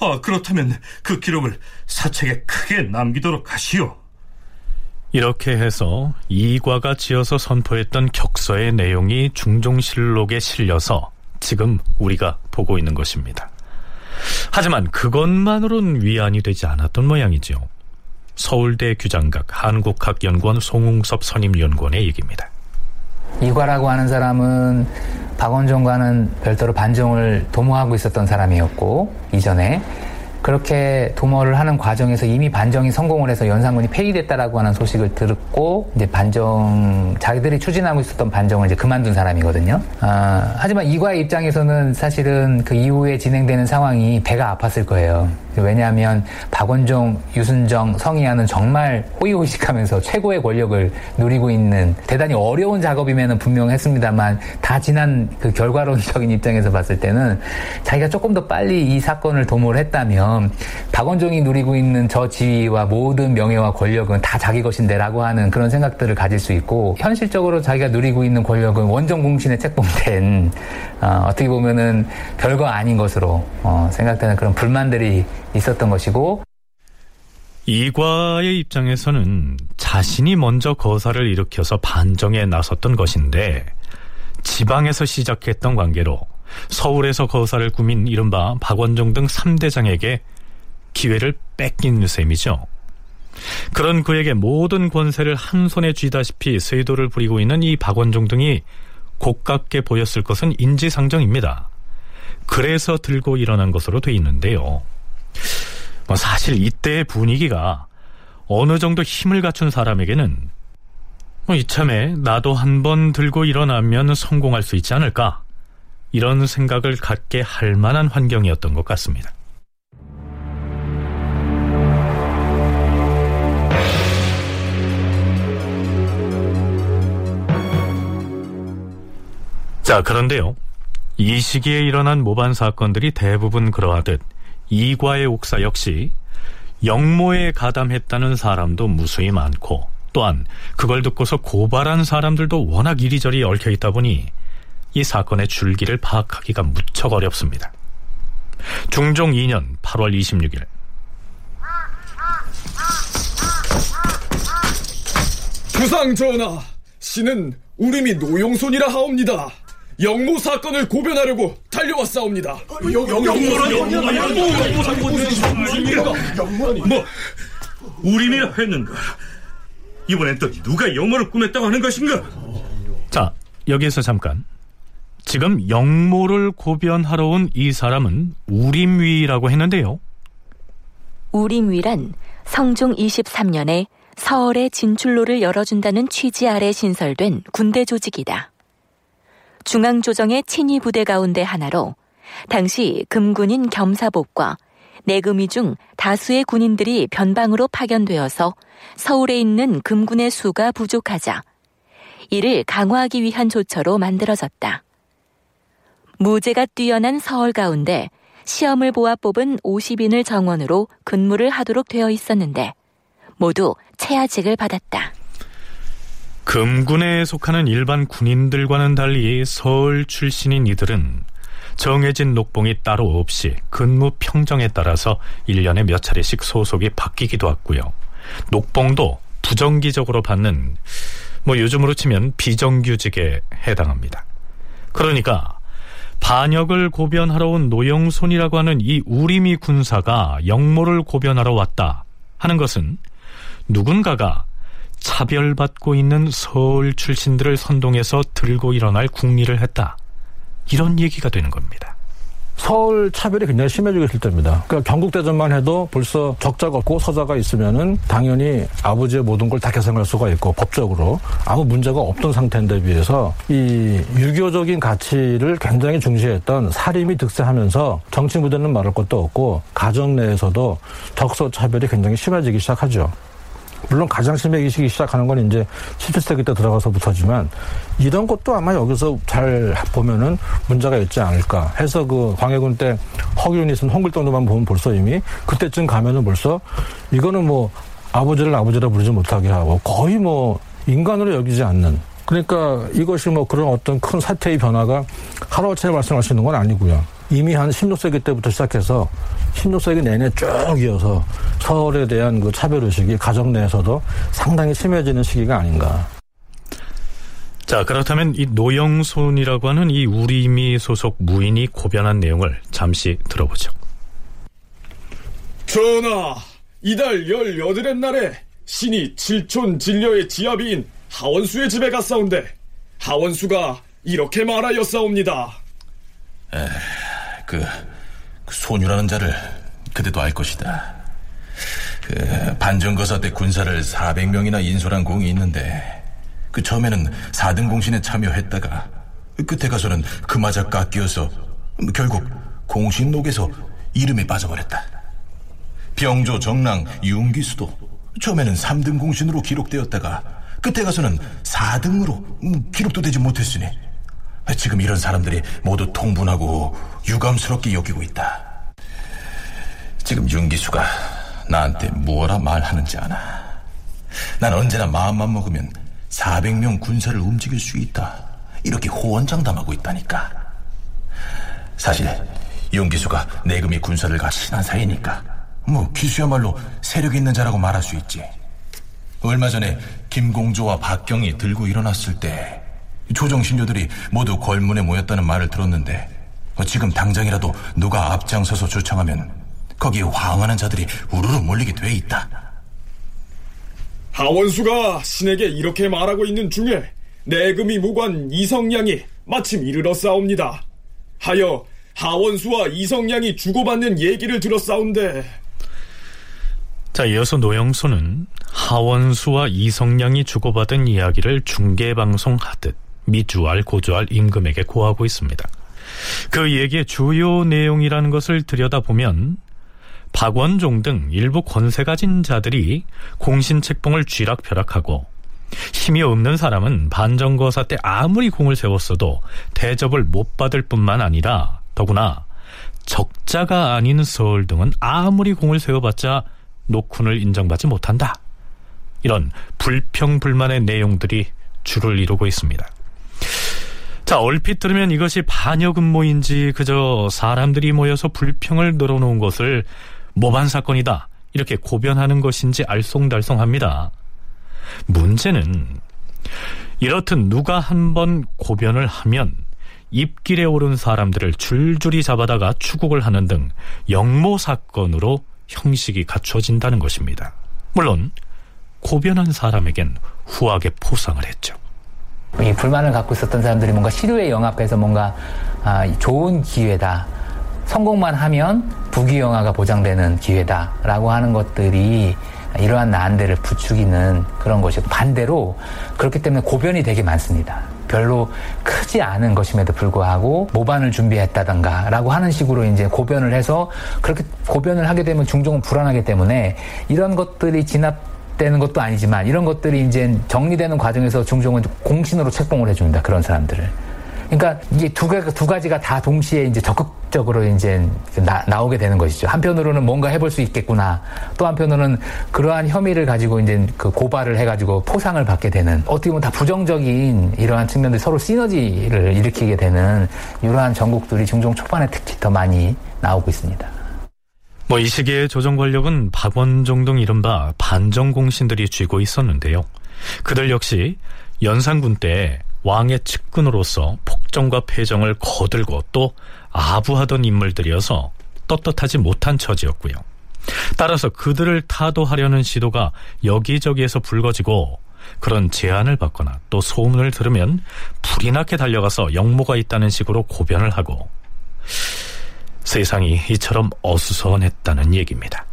아, 그렇다면 그 기록을 사책에 크게 남기도록 하시오. 이렇게 해서 이과가 지어서 선포했던 격서의 내용이 중종실록에 실려서 지금 우리가 보고 있는 것입니다. 하지만 그것만으론 위안이 되지 않았던 모양이죠. 서울대 규장각 한국학연구원 송웅섭 선임연구원의 얘기입니다. 이과라고 하는 사람은 박원종과는 별도로 반정을 도모하고 있었던 사람이었고 이전에 그렇게 도모를 하는 과정에서 이미 반정이 성공을 해서 연산군이 폐위됐다라고 하는 소식을 들었고 이제 반정 자기들이 추진하고 있었던 반정을 이제 그만둔 사람이거든요. 아, 하지만 이과의 입장에서는 사실은 그 이후에 진행되는 상황이 배가 아팠을 거예요. 왜냐하면 박원종, 유순정, 성희아는 정말 호의호식하면서 최고의 권력을 누리고 있는 대단히 어려운 작업임에는 분명했습니다만 다 지난 그 결과론적인 입장에서 봤을 때는 자기가 조금 더 빨리 이 사건을 도모를 했다면 박원종이 누리고 있는 저 지위와 모든 명예와 권력은 다 자기 것인데라고 하는 그런 생각들을 가질 수 있고 현실적으로 자기가 누리고 있는 권력은 원정 공신에 책봉된 어, 떻게 보면은 별거 아닌 것으로 어, 생각되는 그런 불만들이 있었던 것이고 이과의 입장에서는 자신이 먼저 거사를 일으켜서 반정에 나섰던 것인데 지방에서 시작했던 관계로 서울에서 거사를 꾸민 이른바 박원종 등 3대장에게 기회를 뺏긴 셈이죠. 그런 그에게 모든 권세를 한 손에 쥐다시피 세도를 부리고 있는 이 박원종 등이 고깝게 보였을 것은 인지상정입니다. 그래서 들고 일어난 것으로 돼 있는데요. 뭐 사실 이때의 분위기가 어느 정도 힘을 갖춘 사람에게는 뭐 이참에 나도 한번 들고 일어나면 성공할 수 있지 않을까 이런 생각을 갖게 할 만한 환경이었던 것 같습니다. 자, 그런데요. 이 시기에 일어난 모반 사건들이 대부분 그러하듯 이과의 옥사 역시 영모에 가담했다는 사람도 무수히 많고 또한 그걸 듣고서 고발한 사람들도 워낙 이리저리 얽혀 있다 보니 이 사건의 줄기를 파악하기가 무척 어렵습니다. 중종 2년 8월 26일 주상 전하, 신은 우림이 노용손이라 하옵니다. 영모 사건을 고변하려고 달려왔사옵니다. 뭐 우림이라 했는가? 이번엔 또 누가 영모를 꾸몄다고 하는 것인가? 자, 여기에서 잠깐. 지금 영모를 고변하러 온 이 사람은 우림위라고 했는데요. 우림위란 성종 23년에 서울의 진출로를 열어준다는 취지 아래 신설된 군대 조직이다. 중앙조정의 친위 부대 가운데 하나로 당시 금군인 겸사복과 내금위 중 다수의 군인들이 변방으로 파견되어서 서울에 있는 금군의 수가 부족하자 이를 강화하기 위한 조처로 만들어졌다. 무죄가 뛰어난 서울 가운데 시험을 보아 뽑은 50인을 정원으로 근무를 하도록 되어 있었는데 모두 채아직을 받았다. 금군에 속하는 일반 군인들과는 달리 서울 출신인 이들은 정해진 녹봉이 따로 없이 근무 평정에 따라서 1년에 몇 차례씩 소속이 바뀌기도 했고요. 녹봉도 부정기적으로 받는 뭐 요즘으로 치면 비정규직에 해당합니다. 그러니까 반역을 고변하러 온 노영손이라고 하는 이 우리미 군사가 영모를 고변하러 왔다 하는 것은 누군가가 차별받고 있는 서울 출신들을 선동해서 들고 일어날 국리를 했다. 이런 얘기가 되는 겁니다. 서울 차별이 굉장히 심해지고 있을 때입니다. 그러니까 경국대전만 해도 벌써 적자가 없고 서자가 있으면은 당연히 아버지의 모든 걸 다 계산할 수가 있고 법적으로 아무 문제가 없던 상태인데 비해서 이 유교적인 가치를 굉장히 중시했던 사림이 득세하면서 정치 무대는 말할 것도 없고 가정 내에서도 적서 차별이 굉장히 심해지기 시작하죠. 물론 가장 심해지기 시작하는 건 이제 17세기 때 들어가서부터지만 이런 것도 아마 여기서 잘 보면은 문제가 있지 않을까 해서 그 광해군 때 허균이 쓴 홍길동도만 보면 벌써 이미 그때쯤 가면은 벌써 이거는 뭐 아버지를 아버지라 부르지 못하게 하고 거의 뭐 인간으로 여기지 않는 그러니까 이것이 뭐 그런 어떤 큰 사태의 변화가 하루아침에 발생할 수 있는 건 아니고요. 이미 한 16세기 때부터 시작해서 16세기 내내 쭉 이어서 서울에 대한 그 차별의식이 가정 내에서도 상당히 심해지는 시기가 아닌가. 자, 그렇다면 이 노영손이라고 하는 이 우리미 소속 무인이 고변한 내용을 잠시 들어보죠. 전하, 이달 열여덟의 날에 신이 칠촌 진려의 지아비인 하원수의 집에 갔사온데 하원수가 이렇게 말하였사옵니다. 에, 그, 그 소녀라는 자를 그대도 알 것이다. 그 반정거사 때 군사를 400명이나 인솔한 공이 있는데 그 처음에는 4등 공신에 참여했다가 끝에 가서는 그마저 깎여서 결국 공신록에서 이름이 빠져버렸다. 병조 정랑 윤기수도 처음에는 3등 공신으로 기록되었다가 끝에 가서는 4등으로 기록도 되지 못했으니 지금 이런 사람들이 모두 통분하고 유감스럽게 여기고 있다. 지금 윤기수가 나한테 무엇라 말하는지 아나. 난 언제나 마음만 먹으면 400명 군사를 움직일 수 있다. 이렇게 호언장담하고 있다니까. 사실 윤기수가 내금이 군사를 가 친한 사이니까 뭐 기수야말로 세력 있는 자라고 말할 수 있지. 얼마 전에 김공조와 박경이 들고 일어났을 때 조정 신료들이 모두 걸문에 모였다는 말을 들었는데 지금 당장이라도 누가 앞장서서 조청하면 거기에 황하는 자들이 우르르 몰리게 돼 있다. 하원수가 신에게 이렇게 말하고 있는 중에 내금이 무관 이성량이 마침 이르렀사옵니다. 하여 하원수와 이성량이 주고받는 얘기를 들었사온데 자, 이어서 노영수는 하원수와 이성량이 주고받은 이야기를 중계방송하듯 미주알 고주알 임금에게 고하고 있습니다. 그 얘기의 주요 내용이라는 것을 들여다보면 박원종 등 일부 권세 가진 자들이 공신 책봉을 쥐락펴락하고 힘이 없는 사람은 반정거사 때 아무리 공을 세웠어도 대접을 못 받을 뿐만 아니라 더구나 적자가 아닌 서울 등은 아무리 공을 세워봤자 노쿤을 인정받지 못한다. 이런 불평불만의 내용들이 줄을 이루고 있습니다. 자, 얼핏 들으면 이것이 반역음모인지 그저 사람들이 모여서 불평을 늘어놓은 것을 모반 사건이다. 이렇게 고변하는 것인지 알쏭달쏭합니다. 문제는 이렇듯 누가 한번 고변을 하면 입길에 오른 사람들을 줄줄이 잡아다가 추국을 하는 등 영모 사건으로 형식이 갖춰진다는 것입니다. 물론 고변한 사람에겐 후하게 포상을 했죠. 이 불만을 갖고 있었던 사람들이 뭔가 시류에 영합해서 뭔가 아, 좋은 기회다. 성공만 하면 부귀영화가 보장되는 기회다라고 하는 것들이 이러한 난대를 부추기는 그런 것이고 반대로 그렇기 때문에 고변이 되게 많습니다. 별로 크지 않은 것임에도 불구하고 모반을 준비했다던가 라고 하는 식으로 이제 고변을 해서 그렇게 고변을 하게 되면 중종은 불안하기 때문에 이런 것들이 진압 되는 것도 아니지만 이런 것들이 이제 정리되는 과정에서 중종은 공신으로 책봉을 해줍니다. 그런 사람들을. 그러니까 이게 두, 가, 두 가지가 다 동시에 이제 적극적으로 이제 나, 나오게 되는 것이죠. 한편으로는 뭔가 해볼 수 있겠구나. 또 한편으로는 그러한 혐의를 가지고 이제 그 고발을 해가지고 포상을 받게 되는 어떻게 보면 다 부정적인 이러한 측면들 서로 시너지를 일으키게 되는 이러한 전국들이 중종 초반에 특히 더 많이 나오고 있습니다. 뭐 이 시기에 조정 권력은 박원종 등 이른바 반정 공신들이 쥐고 있었는데요. 그들 역시 연산군 때 왕의 측근으로서 폭정과 패정을 거들고 또 아부하던 인물들이어서 떳떳하지 못한 처지였고요. 따라서 그들을 타도하려는 시도가 여기저기에서 불거지고 그런 제안을 받거나 또 소문을 들으면 불이 나게 달려가서 영모가 있다는 식으로 고변을 하고 세상이 이처럼 어수선했다는 얘기입니다.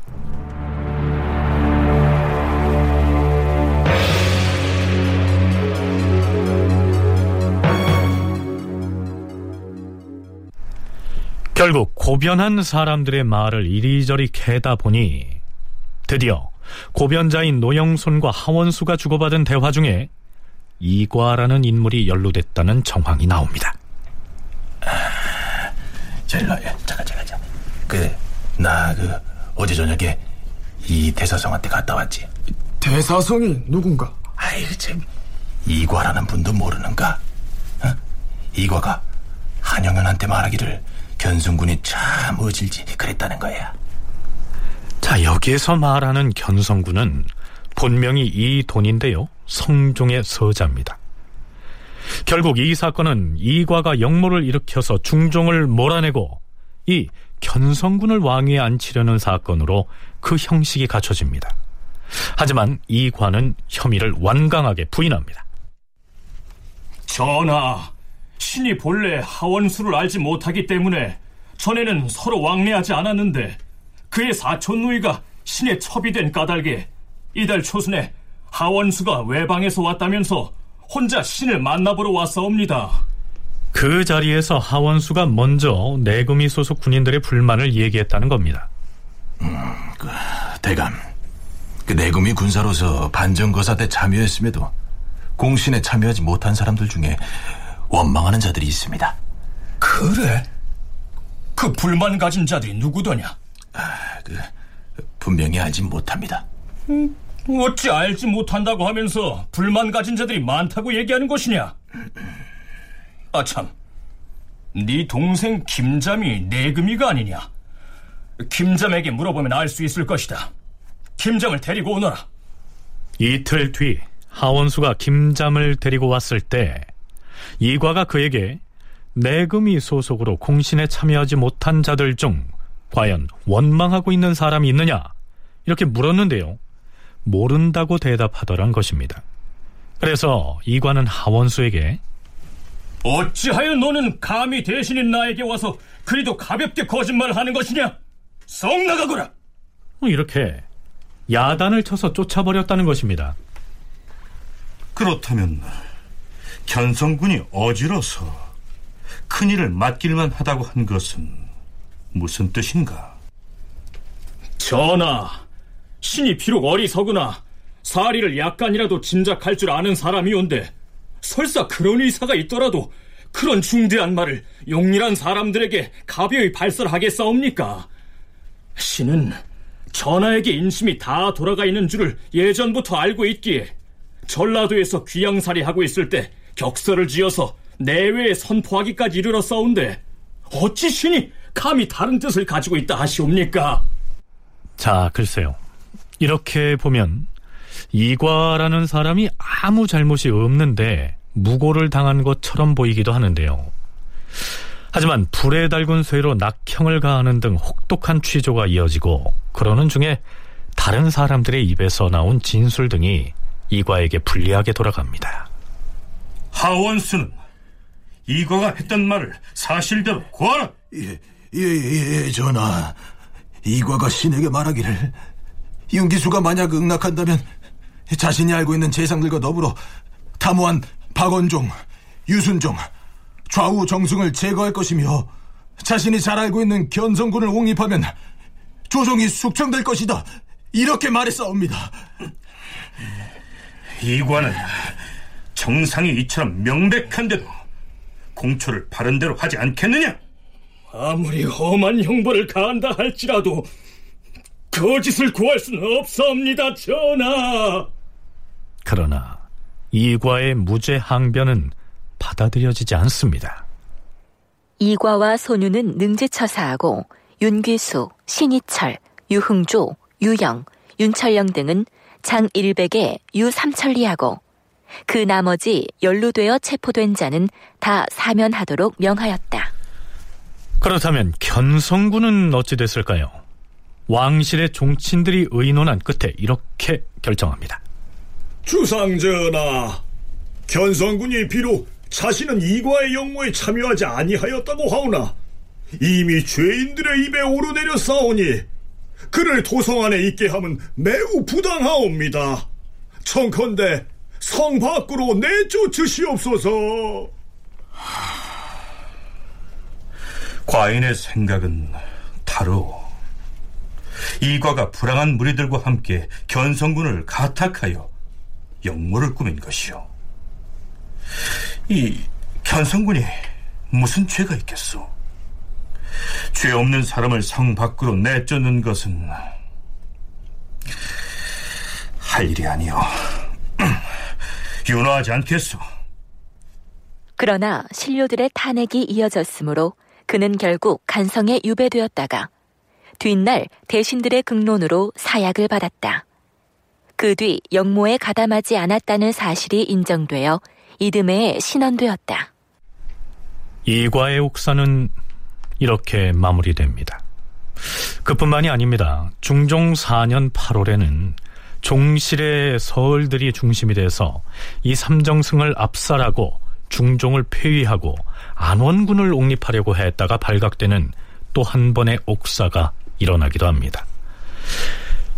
결국 고변한 사람들의 말을 이리저리 캐다 보니 드디어 고변자인 노영손과 하원수가 주고받은 대화 중에 이과라는 인물이 연루됐다는 정황이 나옵니다. 자, 일로 와. 잠깐, 잠깐, 잠깐. 그, 나, 그, 어제 저녁에 이 대사성한테 갔다 왔지. 대사성이 누군가? 아이, 참. 이과라는 분도 모르는가? 어? 이과가 한영현한테 말하기를 견성군이 참 어질지 그랬다는 거야. 자, 여기에서 말하는 견성군은 본명이 이돈인데요. 성종의 서자입니다. 결국 이 사건은 이과가 역모를 일으켜서 중종을 몰아내고 이 견성군을 왕위에 앉히려는 사건으로 그 형식이 갖춰집니다. 하지만 이과는 혐의를 완강하게 부인합니다. 전하, 신이 본래 하원수를 알지 못하기 때문에 전에는 서로 왕래하지 않았는데 그의 사촌 누이가 신의 첩이 된 까닭에 이달 초순에 하원수가 외방에서 왔다면서 혼자 신을 만나보러 왔사옵니다. 그 자리에서 하원수가 먼저 내금이 소속 군인들의 불만을 얘기했다는 겁니다. 음, 그, 대감, 그 내금이 군사로서 반정거사 때 참여했음에도 공신에 참여하지 못한 사람들 중에 원망하는 자들이 있습니다. 그래? 그 불만 가진 자들이 누구더냐? 아, 그 분명히 알지 못합니다. 음, 어찌 알지 못한다고 하면서 불만 가진 자들이 많다고 얘기하는 것이냐? 아 참, 네 동생 김잠이 내금이가 아니냐? 김잠에게 물어보면 알 수 있을 것이다. 김잠을 데리고 오너라. 이틀 뒤 하원수가 김잠을 데리고 왔을 때 이과가 그에게 내금이 소속으로 공신에 참여하지 못한 자들 중 과연 원망하고 있는 사람이 있느냐 이렇게 물었는데요. 모른다고 대답하더란 것입니다. 그래서 이과는 하원수에게 어찌하여 너는 감히 대신인 나에게 와서 그리도 가볍게 거짓말을 하는 것이냐? 성 나가거라! 뭐 이렇게 야단을 쳐서 쫓아버렸다는 것입니다. 그렇다면 견성군이 어지러서 큰일을 맡길만 하다고 한 것은 무슨 뜻인가? 전하, 신이 비록 어리석으나 사리를 약간이라도 짐작할 줄 아는 사람이온데 설사 그런 의사가 있더라도 그런 중대한 말을 용일한 사람들에게 가벼이 발설하겠사옵니까? 신은 전하에게 인심이 다 돌아가 있는 줄을 예전부터 알고 있기에 전라도에서 귀양살이 하고 있을 때 격서를 지어서 내외에 선포하기까지 이르렀사온데 어찌 신이 감히 다른 뜻을 가지고 있다 하시옵니까? 자, 글쎄요. 이렇게 보면 이과라는 사람이 아무 잘못이 없는데 무고를 당한 것처럼 보이기도 하는데요. 하지만 불에 달군 쇠로 낙형을 가하는 등 혹독한 취조가 이어지고 그러는 중에 다른 사람들의 입에서 나온 진술 등이 이과에게 불리하게 돌아갑니다. 하원수는 이과가 했던 말을 사실대로 고하라. 예, 예, 예, 전하. 이과가 신에게 말하기를 윤기수가 만약 응낙한다면 자신이 알고 있는 재상들과 더불어 탐호한 박원종, 유순종, 좌우 정승을 제거할 것이며 자신이 잘 알고 있는 견성군을 옹립하면 조정이 숙청될 것이다. 이렇게 말했사옵니다. 이과는 정상이 이처럼 명백한데도 공초를 바른대로 하지 않겠느냐? 아무리 험한 형벌을 가한다 할지라도 거짓을 구할 수는 없사옵니다, 전하. 그러나 이과의 무죄 항변은 받아들여지지 않습니다. 이과와 소유는 능지처사하고 윤귀수, 신이철, 유흥조, 유영, 윤철영 등은 장일백에 유삼천리하고 그 나머지 연루되어 체포된 자는 다 사면하도록 명하였다. 그렇다면 견성군은 어찌 됐을까요? 왕실의 종친들이 의논한 끝에 이렇게 결정합니다. 주상전하, 견성군이 비록 자신은 이과의 영모에 참여하지 아니하였다고 하오나 이미 죄인들의 입에 오르내려 싸우니 그를 도성 안에 있게 함은 매우 부당하옵니다. 청컨대 성 밖으로 내쫓으시옵소서. 과인의 생각은 다르오. 이과가 불쌍한 무리들과 함께 견성군을 가탁하여 역모를 꾸민 것이오. 이 견성군이 무슨 죄가 있겠소? 죄 없는 사람을 성 밖으로 내쫓는 것은 할 일이 아니오. [CLEARS THROAT] 윤화하지 않겠소. 그러나 신료들의 탄핵이 이어졌으므로 그는 결국 간성에 유배되었다가 뒷날 대신들의 극론으로 사약을 받았다. 그 뒤 영모에 가담하지 않았다는 사실이 인정되어 이듬해에 신원되었다. 이과의 옥사는 이렇게 마무리됩니다. 그뿐만이 아닙니다. 중종 4년 8월에는 종실의 서울들이 중심이 돼서 이 삼정승을 압살하고 중종을 폐위하고 안원군을 옹립하려고 했다가 발각되는 또 한 번의 옥사가 일어나기도 합니다.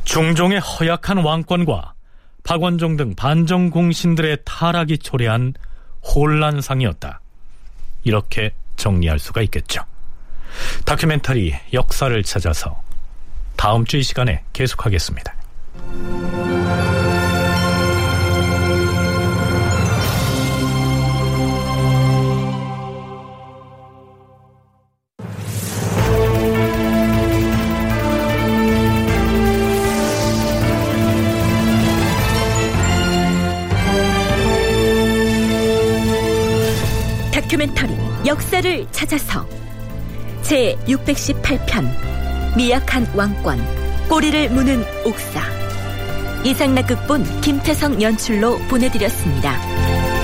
중종의 허약한 왕권과 박원종 등 반정 공신들의 타락이 초래한 혼란상이었다. 이렇게 정리할 수가 있겠죠. 다큐멘터리 역사를 찾아서 다음 주 이 시간에 계속하겠습니다. 다큐멘터리 역사를 찾아서 제 618편 미약한 왕권 꼬리를 무는 옥사 이상락 극본 김태성 연출로 보내드렸습니다.